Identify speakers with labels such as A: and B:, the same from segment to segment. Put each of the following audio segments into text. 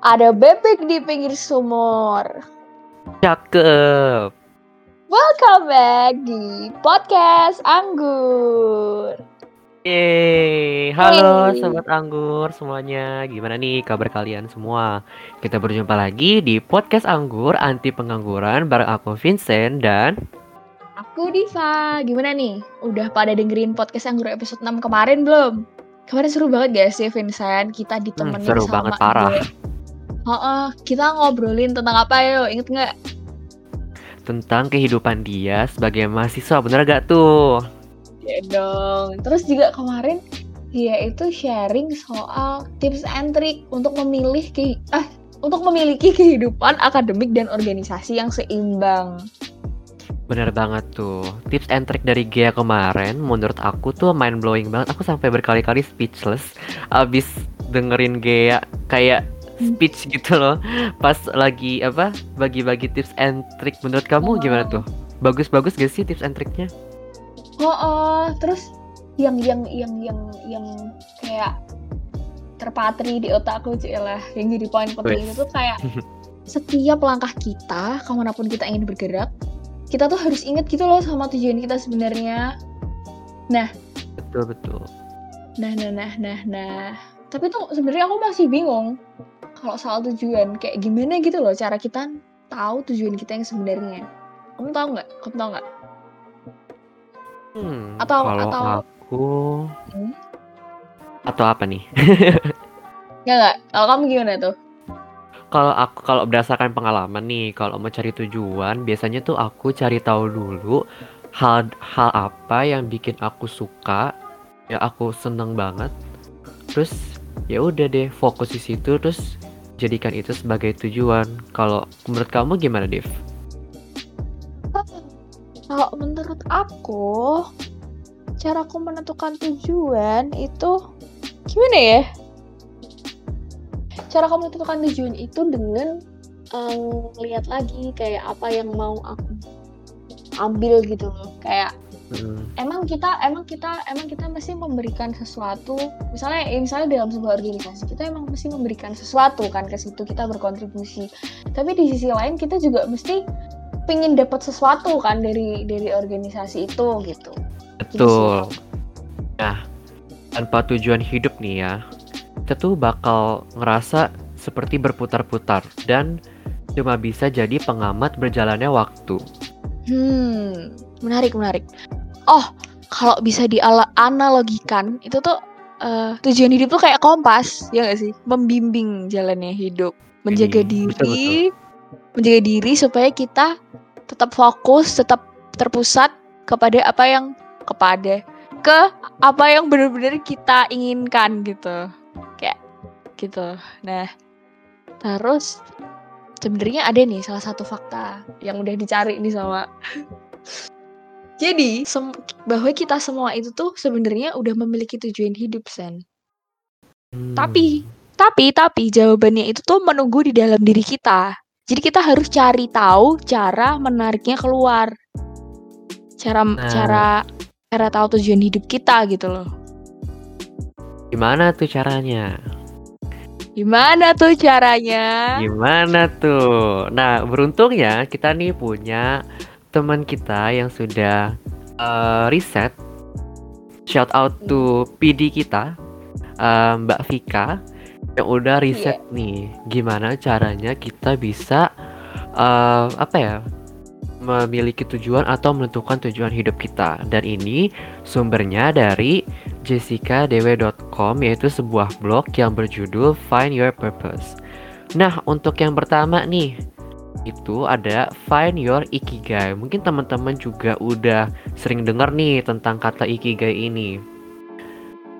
A: Ada bebek di pinggir sumur.
B: Cakep.
A: Welcome back di podcast Anggur.
B: Yeay, halo
A: Hey.
B: sobat anggur semuanya. Gimana nih kabar kalian semua? Kita berjumpa lagi di podcast Anggur Anti Pengangguran bareng aku Vincent dan
A: Aku Diva. Gimana nih? Udah pada dengerin podcast Anggur episode 6 kemarin belum? Kemarin seru banget gak sih Vincent? Kita ditemenin
B: seru
A: sama
B: banget, parah.
A: gue. Heeh, kita ngobrolin tentang apa yo? Ingat nggak?
B: tentang kehidupan dia sebagai mahasiswa, bener gak tuh?
A: Ya dong. Terus juga kemarin dia itu sharing soal tips and trick untuk memilih ke ah untuk memiliki kehidupan akademik dan organisasi yang seimbang.
B: Bener banget tuh. Tips and trick dari Gia kemarin menurut aku tuh mind blowing banget. Aku sampai berkali-kali speechless abis dengerin Gia kayak. Speech gitu loh. Pas lagi apa bagi-bagi tips and trick menurut kamu gimana tuh? Bagus-bagus gak sih tips and tricknya?
A: Oh, oh, terus yang yang yang yang yang kayak terpatri di otakku cuy lah yang jadi poin penting itu tuh kayak setiap langkah kita ke mana pun kita ingin bergerak kita tuh harus ingat gitu loh sama tujuan kita sebenarnya
B: Betul betul.
A: nah nah nah nah nah tapi tuh sebenarnya aku masih bingung kalau soal tujuan kayak gimana gitu loh cara kita tahu tujuan kita yang sebenarnya kamu tahu nggak kamu tahu nggak
B: Hmm,
A: Atau-
B: kalau
A: atau-
B: aku
A: Hmm?
B: atau apa nih?
A: nggak nggak kalau kamu gimana tuh
B: Kalau aku kalau berdasarkan pengalaman nih, kalau mau cari tujuan, biasanya tuh aku cari tahu dulu hal hal apa yang bikin aku suka, ya aku seneng banget. Terus ya udah deh fokus di situ terus jadikan itu sebagai tujuan. Kalau menurut kamu gimana, Dev?
A: Kalau menurut aku, caraku menentukan tujuan itu gimana ya? Cara kamu menentukan tujuan itu dengan em, lihat lagi kayak apa yang mau aku ambil gitu loh. Kayak
B: Hmm,
A: emang kita emang kita emang kita mesti memberikan sesuatu. Misalnya ya misalnya dalam sebuah organisasi kita emang mesti memberikan sesuatu kan ke situ kita berkontribusi. Tapi di sisi lain kita juga mesti pingin dapat sesuatu kan dari dari organisasi itu gitu.
B: Betul. Nah, tanpa tujuan hidup nih ya, kita tuh bakal ngerasa seperti berputar-putar dan cuma bisa jadi pengamat berjalannya waktu.
A: hmm menarik menarik oh kalau bisa dianalogikan itu tuh eh, tujuan hidup tuh kayak kompas ya gak sih? Membimbing jalannya hidup. Menjaga
B: Ini, betul,
A: diri menjaga diri supaya kita tetap fokus tetap terpusat kepada apa yang kepada ke apa yang benar-benar kita inginkan gitu. Kayak gitu. Nah terus sebenarnya ada nih salah satu fakta yang udah dicari nih sama jadi bahwa kita semua itu tuh sebenarnya udah memiliki tujuan hidup sen
B: Hmm.
A: tapi tapi tapi jawabannya itu tuh menunggu di dalam diri kita. Jadi kita harus cari tahu cara menariknya keluar. Cara
B: Nah.
A: cara cara tahu tujuan hidup kita gitu loh.
B: Gimana tuh caranya?
A: Gimana tuh caranya?
B: Gimana tuh? Nah, beruntungnya kita nih punya teman kita yang sudah eh, riset. Shout out to PD kita, eh, Mbak Vika, yang udah riset nih gimana caranya kita bisa eh, apa ya memiliki tujuan atau menentukan tujuan hidup kita. Dan ini sumbernya dari jessicadewe.com yaitu sebuah blog yang berjudul Find Your Purpose. Nah, untuk yang pertama nih, itu ada Find Your Ikigai. Mungkin teman-teman juga udah sering dengar nih tentang kata Ikigai ini.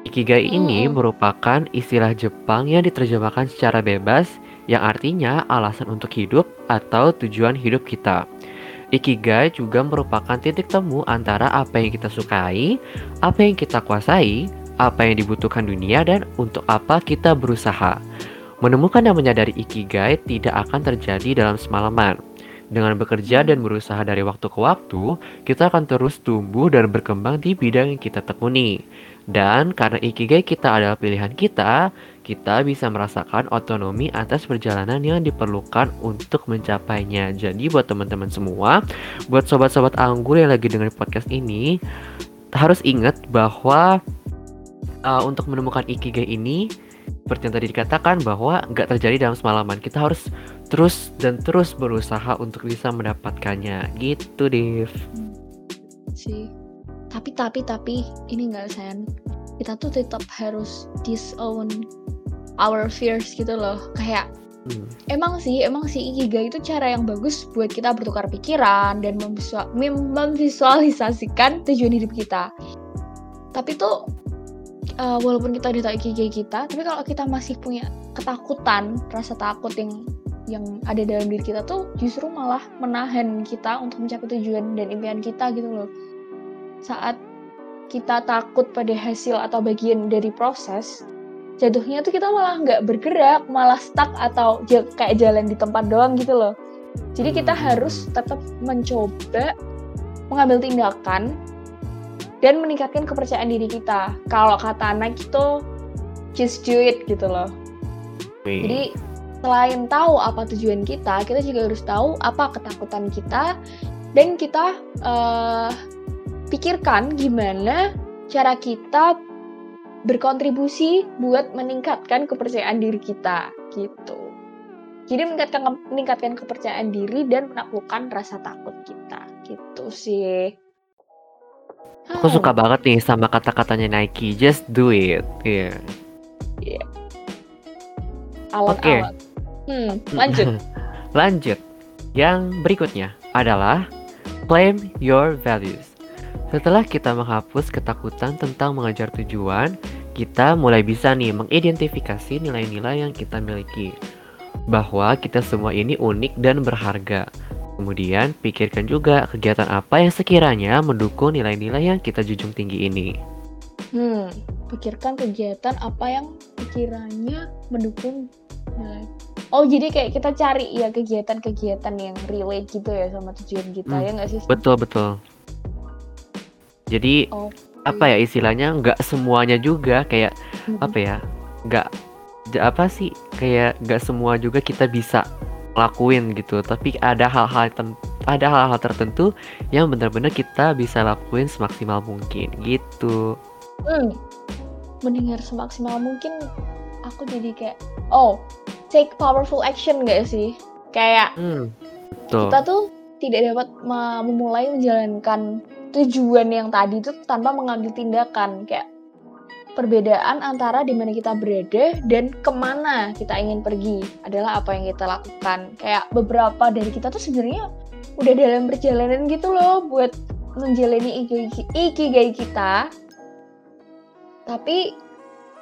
B: Ikigai ini
A: Hmm.
B: merupakan istilah Jepang yang diterjemahkan secara bebas yang artinya alasan untuk hidup atau tujuan hidup kita. Ikigai juga merupakan titik temu antara apa yang kita sukai, apa yang kita kuasai, apa yang dibutuhkan dunia, dan untuk apa kita berusaha. Menemukan dan menyadari ikigai tidak akan terjadi dalam semalaman. Dengan bekerja dan berusaha dari waktu ke waktu, kita akan terus tumbuh dan berkembang di bidang yang kita tekuni. Dan karena ikigai kita adalah pilihan kita, kita bisa merasakan otonomi atas perjalanan yang diperlukan untuk mencapainya. Jadi buat teman-teman semua, buat sobat-sobat anggur yang lagi dengerin podcast ini, harus ingat bahwa uh, untuk menemukan ikigai ini seperti yang tadi dikatakan bahwa nggak terjadi dalam semalaman. Kita harus terus dan terus berusaha untuk bisa mendapatkannya. Gitu, Dev.
A: sih tapi tapi tapi ini enggak sayang kita tuh tetap harus disown our fears gitu loh kayak hmm. emang sih emang sih ikigai itu cara yang bagus buat kita bertukar pikiran dan memvisualisasikan tujuan hidup kita tapi tuh uh, walaupun kita udah tahu ikigai kita tapi kalau kita masih punya ketakutan rasa takut yang yang ada dalam diri kita tuh justru malah menahan kita untuk mencapai tujuan dan impian kita gitu loh saat kita takut pada hasil atau bagian dari proses jatuhnya tuh kita malah nggak bergerak, malah stuck atau kayak jalan di tempat doang gitu loh. Jadi kita hmm. harus tetap mencoba mengambil tindakan dan meningkatkan kepercayaan diri kita. Kalau kata anak itu just do it gitu loh. Wih. Jadi selain tahu apa tujuan kita, kita juga harus tahu apa ketakutan kita dan kita uh, pikirkan gimana cara kita berkontribusi buat meningkatkan kepercayaan diri kita gitu. Jadi meningkatkan meningkatkan kepercayaan diri dan menaklukkan rasa takut kita gitu sih.
B: Aku hmm. suka banget nih sama kata-katanya Nike, just do it. Iya.
A: Yeah. Yeah. Oke. Okay. Hmm, lanjut.
B: lanjut. Yang berikutnya adalah claim your values. Setelah kita menghapus ketakutan tentang mengejar tujuan, kita mulai bisa nih mengidentifikasi nilai-nilai yang kita miliki. Bahwa kita semua ini unik dan berharga. Kemudian, pikirkan juga kegiatan apa yang sekiranya mendukung nilai-nilai yang kita junjung tinggi ini.
A: Hmm, pikirkan kegiatan apa yang sekiranya mendukung nilai. Oh, jadi kayak kita cari ya kegiatan-kegiatan yang relate gitu ya sama tujuan kita hmm, ya nggak sih?
B: Betul, betul. Jadi okay. apa ya istilahnya nggak semuanya juga kayak hmm. apa ya nggak apa sih kayak nggak semua juga kita bisa lakuin gitu. Tapi ada hal-hal ada hal-hal tertentu yang benar-benar kita bisa lakuin semaksimal mungkin gitu.
A: Hmm. mendengar semaksimal mungkin aku jadi kayak oh take powerful action gak sih? Kayak hmm, kita tuh tidak dapat memulai menjalankan tujuan yang tadi itu tanpa mengambil tindakan. Kayak perbedaan antara di mana kita berada dan ke mana kita ingin pergi adalah apa yang kita lakukan kayak beberapa dari kita tuh sebenarnya udah dalam perjalanan gitu loh buat menjalani ikigai kita tapi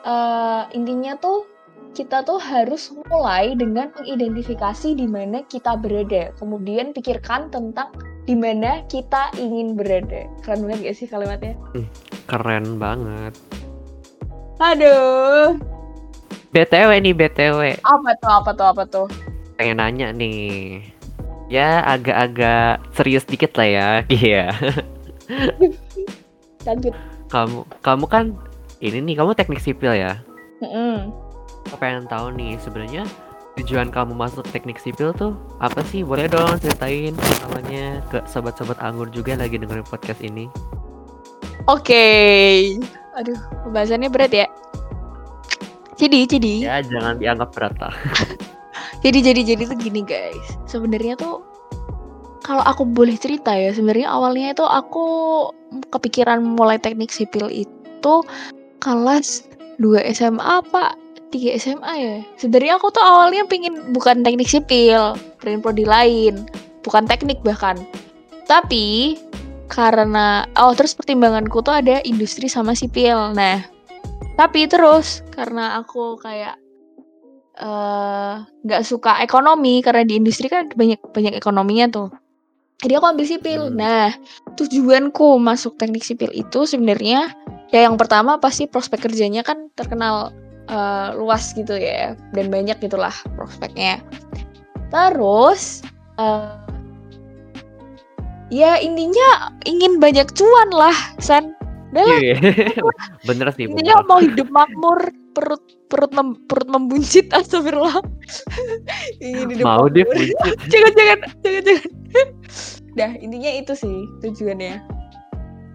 A: uh, intinya tuh kita tuh harus mulai dengan mengidentifikasi di mana kita berada kemudian pikirkan tentang di mana kita ingin berada. Keren banget gak sih kalimatnya? Hmm,
B: keren banget.
A: Aduh.
B: BTW nih BTW.
A: Apa tuh? Apa tuh? Apa tuh?
B: Pengen nanya nih. Ya agak-agak serius dikit lah ya. Iya.
A: Lanjut.
B: Kamu kamu kan ini nih kamu teknik sipil ya?
A: Mm -hmm.
B: Aku pengen tahu nih sebenarnya tujuan kamu masuk teknik sipil tuh apa sih? Boleh dong ceritain namanya ke sobat-sobat anggur juga yang lagi dengerin podcast ini.
A: Oke. Okay. Aduh, pembahasannya berat ya. Jadi, jadi.
B: Ya, jangan dianggap berat lah.
A: jadi, jadi, jadi tuh gini guys. Sebenarnya tuh kalau aku boleh cerita ya, sebenarnya awalnya itu aku kepikiran mulai teknik sipil itu kelas 2 SMA apa 3 SMA ya sebenarnya aku tuh awalnya pingin bukan teknik sipil prodi lain bukan teknik bahkan tapi karena oh terus pertimbanganku tuh ada industri sama sipil. Nah tapi terus karena aku kayak eh, nggak uh, suka ekonomi karena di industri kan banyak banyak ekonominya tuh. Jadi aku ambil sipil. Hmm. nah tujuanku masuk teknik sipil itu sebenarnya ya yang pertama pasti prospek kerjanya kan terkenal uh, luas gitu ya dan banyak gitulah prospeknya. Terus uh, ya intinya ingin banyak cuan lah San udah lah
B: Iya. bener sih
A: intinya
B: bener.
A: mau hidup makmur perut perut mem- perut membuncit astagfirullah ingin hidup
B: Mau deh
A: makmur.
B: buncit.
A: jangan jangan jangan jangan dah intinya itu sih tujuannya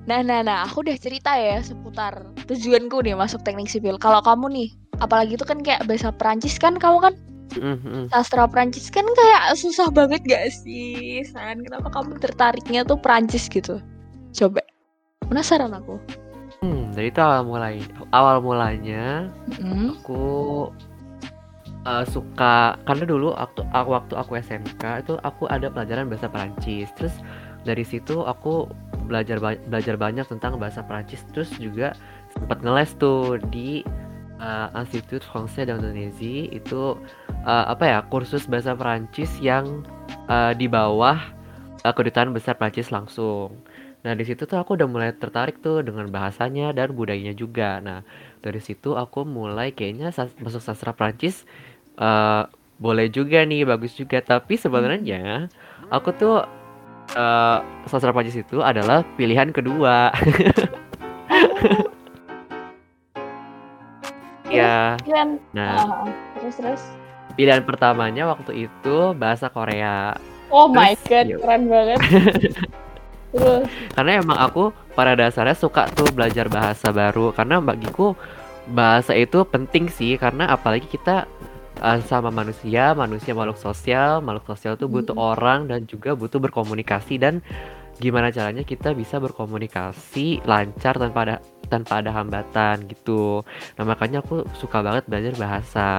A: nah nah nah aku udah cerita ya seputar tujuanku nih masuk teknik sipil kalau kamu nih apalagi itu kan kayak bahasa Perancis kan kamu kan
B: Mm, mm.
A: sastra Perancis kan kayak susah banget gak sih San kenapa kamu tertariknya tuh Perancis gitu coba penasaran aku
B: Hmm, dari itu awal mulai. Awal mulanya
A: Mm-mm.
B: aku eh, suka karena dulu waktu aku waktu aku SMK itu aku ada pelajaran bahasa Perancis. Terus dari situ aku belajar ba- belajar banyak tentang bahasa Perancis. Terus juga sempat ngeles tuh di eh, Institut Français d'Indonésie itu eh, apa ya kursus bahasa Perancis yang eh, di bawah eh, kedutaan besar Perancis langsung. Nah di situ tuh aku udah mulai tertarik tuh dengan bahasanya dan budayanya juga. Nah dari situ aku mulai kayaknya sas- masuk sastra Prancis eh boleh juga nih bagus juga tapi sebenarnya aku tuh eh sastra Prancis itu adalah pilihan kedua ya
A: Kan,
B: nah.
A: Ah, terus terus.
B: Pilihan pertamanya waktu itu bahasa Korea.
A: Oh my
B: Terus,
A: god
B: yuk.
A: keren banget. Terus.
B: Karena emang aku pada dasarnya suka tuh belajar bahasa baru. Karena bagiku bahasa itu penting sih. Karena apalagi kita uh, sama manusia manusia makhluk sosial. Makhluk sosial tuh butuh
A: Mm.
B: orang dan juga butuh berkomunikasi dan gimana caranya kita bisa berkomunikasi lancar tanpa ada tanpa ada hambatan gitu nah makanya aku suka banget belajar bahasa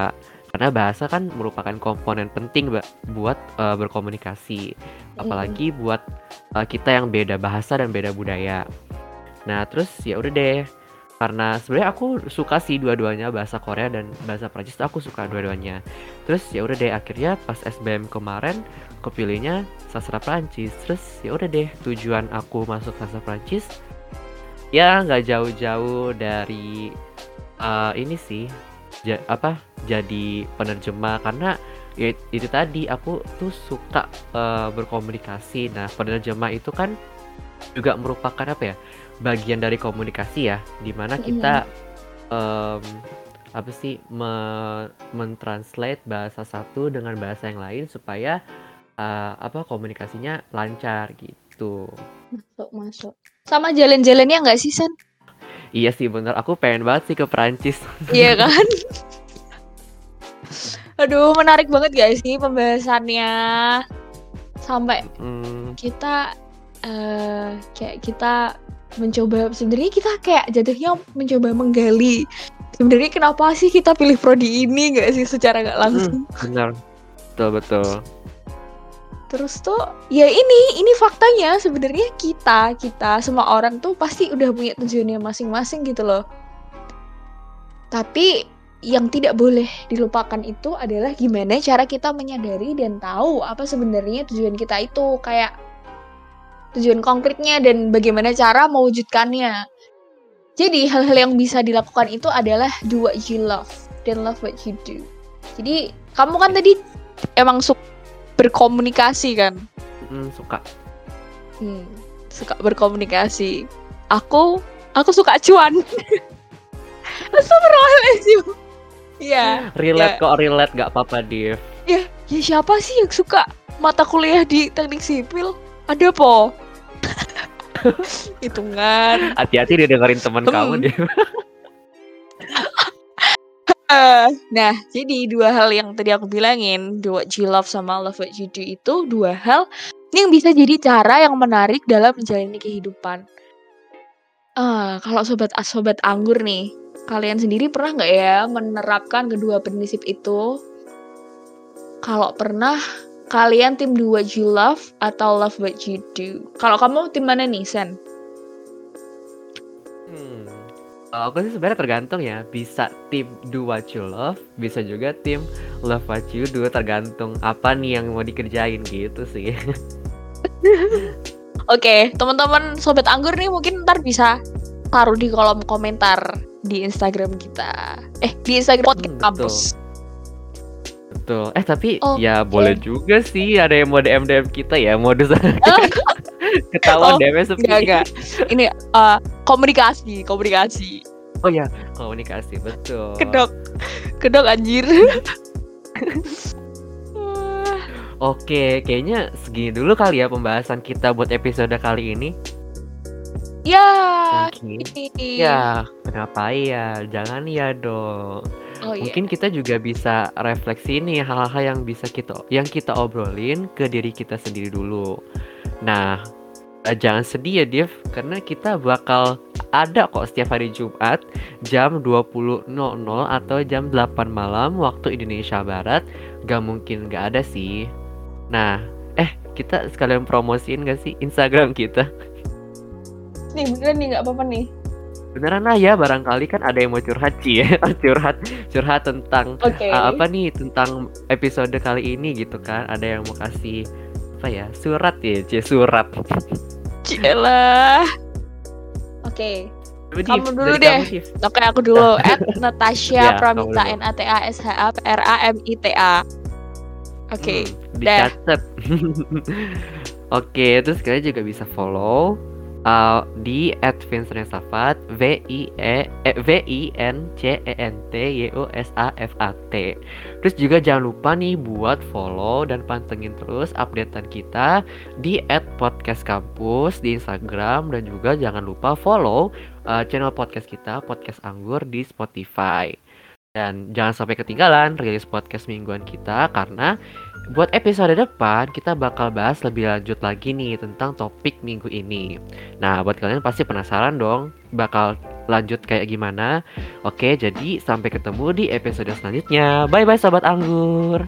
B: karena bahasa kan merupakan komponen penting buat uh, berkomunikasi apalagi buat uh, kita yang beda bahasa dan beda budaya. Nah, terus ya udah deh. Karena sebenarnya aku suka sih dua-duanya bahasa Korea dan bahasa Prancis aku suka dua-duanya. Terus ya udah deh akhirnya pas SBM kemarin kepilihnya sastra Prancis. Terus ya udah deh tujuan aku masuk sastra Prancis ya nggak jauh-jauh dari uh, ini sih ja- apa jadi penerjemah karena ya itu tadi aku tuh suka eh, berkomunikasi nah penerjemah itu kan juga merupakan apa ya bagian dari komunikasi ya di mana kita em, apa sih me- mentranslate bahasa satu dengan bahasa yang lain supaya eh, apa komunikasinya lancar gitu.
A: Masuk masuk. Sama jalan-jalannya nggak sih San?
B: Iya sih bener. Aku pengen banget sih ke Perancis.
A: Iya kan? Aduh menarik banget guys sih pembahasannya. Sampai
B: Hmm,
A: kita eh kayak kita mencoba sebenarnya kita kayak jatuhnya mencoba menggali sebenarnya kenapa sih kita pilih prodi ini nggak sih secara nggak langsung?
B: bener betul betul.
A: Terus tuh ya ini ini faktanya sebenarnya kita kita semua orang tuh pasti udah punya tujuannya masing-masing gitu loh. Tapi yang tidak boleh dilupakan itu adalah gimana cara kita menyadari dan tahu apa sebenarnya tujuan kita itu. Kayak tujuan konkretnya dan bagaimana cara mewujudkannya. Jadi hal-hal yang bisa dilakukan itu adalah do what you love dan love what you do. Jadi kamu kan tadi emang suka berkomunikasi kan?
B: Hmm, suka
A: Hmm, suka berkomunikasi. Aku aku suka cuan. Astagfirullahaladzim. Iya.
B: relate kok relate gak apa-apa Div
A: Ya, ya siapa sih yang suka mata kuliah di teknik sipil? Ada po. Hitungan.
B: hati-hati dia dengerin teman
A: Hmm.
B: kamu Div
A: Eh, nah, jadi dua hal yang tadi aku bilangin, do what you love sama love what you do itu dua hal yang bisa jadi cara yang menarik dalam menjalani kehidupan. Ah, kalau sobat sobat anggur nih, kalian sendiri pernah nggak ya menerapkan kedua prinsip itu? Kalau pernah, kalian tim do what you love atau love what you do? Kalau kamu tim mana nih, Sen?
B: Hmm. Kalau aku sih sebenarnya tergantung ya, bisa tim do what you love, bisa juga tim love what you do, tergantung apa nih yang mau dikerjain gitu sih.
A: Oke, teman-teman sobat anggur nih mungkin ntar bisa taruh di kolom komentar di Instagram kita. Eh, di Instagram podcast
B: Hmm,
A: kampus.
B: Betul. Eh tapi
A: Oke.
B: ya boleh juga sih ada yang mau DM DM kita ya modus. Ketahuan
A: Oh,
B: deh sepi.
A: Enggak, enggak. Ini eh, komunikasi, komunikasi.
B: Oh ya, komunikasi betul.
A: Kedok. Kedok anjir.
B: Oke, kayaknya segini dulu kali ya pembahasan kita buat episode kali ini.
A: ya.
B: Mungkin. Ya, kenapa ya? Jangan ya dong.
A: Oh iya.
B: Mungkin kita juga bisa refleksi nih hal-hal yang bisa kita yang kita obrolin ke diri kita sendiri dulu. Nah, eh, jangan sedih ya Div, karena kita bakal ada kok setiap hari Jumat jam 20.00 atau jam 8 malam waktu Indonesia Barat. Gak mungkin gak ada sih. Nah, eh kita sekalian promosiin gak sih Instagram kita?
A: Nih beneran nih nggak apa-apa nih.
B: Beneran lah ya, barangkali kan ada yang mau curhat sih ya, curhat curhat tentang
A: Oke.
B: Uh, apa nih tentang episode kali ini gitu kan ada yang mau kasih apa ya surat ya c surat
A: Cielah. Oke.
B: Coba,
A: Kamu dulu deh. Oke, aku dulu. At Natasha
B: Ya,
A: Pramita. N A T A S H A P R A M I T A. Oke.
B: Hmm, dicatat oke terus kalian juga bisa follow uh, di @vincentSafat v i e eh, v i n c e n t y o s a f a t. Terus juga jangan lupa nih buat follow dan pantengin terus updatean kita di @podcastkampus di Instagram. Dan juga jangan lupa follow uh, channel podcast kita podcast anggur di Spotify dan jangan sampai ketinggalan rilis podcast mingguan kita karena buat episode depan kita bakal bahas lebih lanjut lagi nih tentang topik minggu ini. Nah, buat kalian pasti penasaran dong bakal lanjut kayak gimana. Oke, jadi sampai ketemu di episode selanjutnya. Bye bye sobat anggur.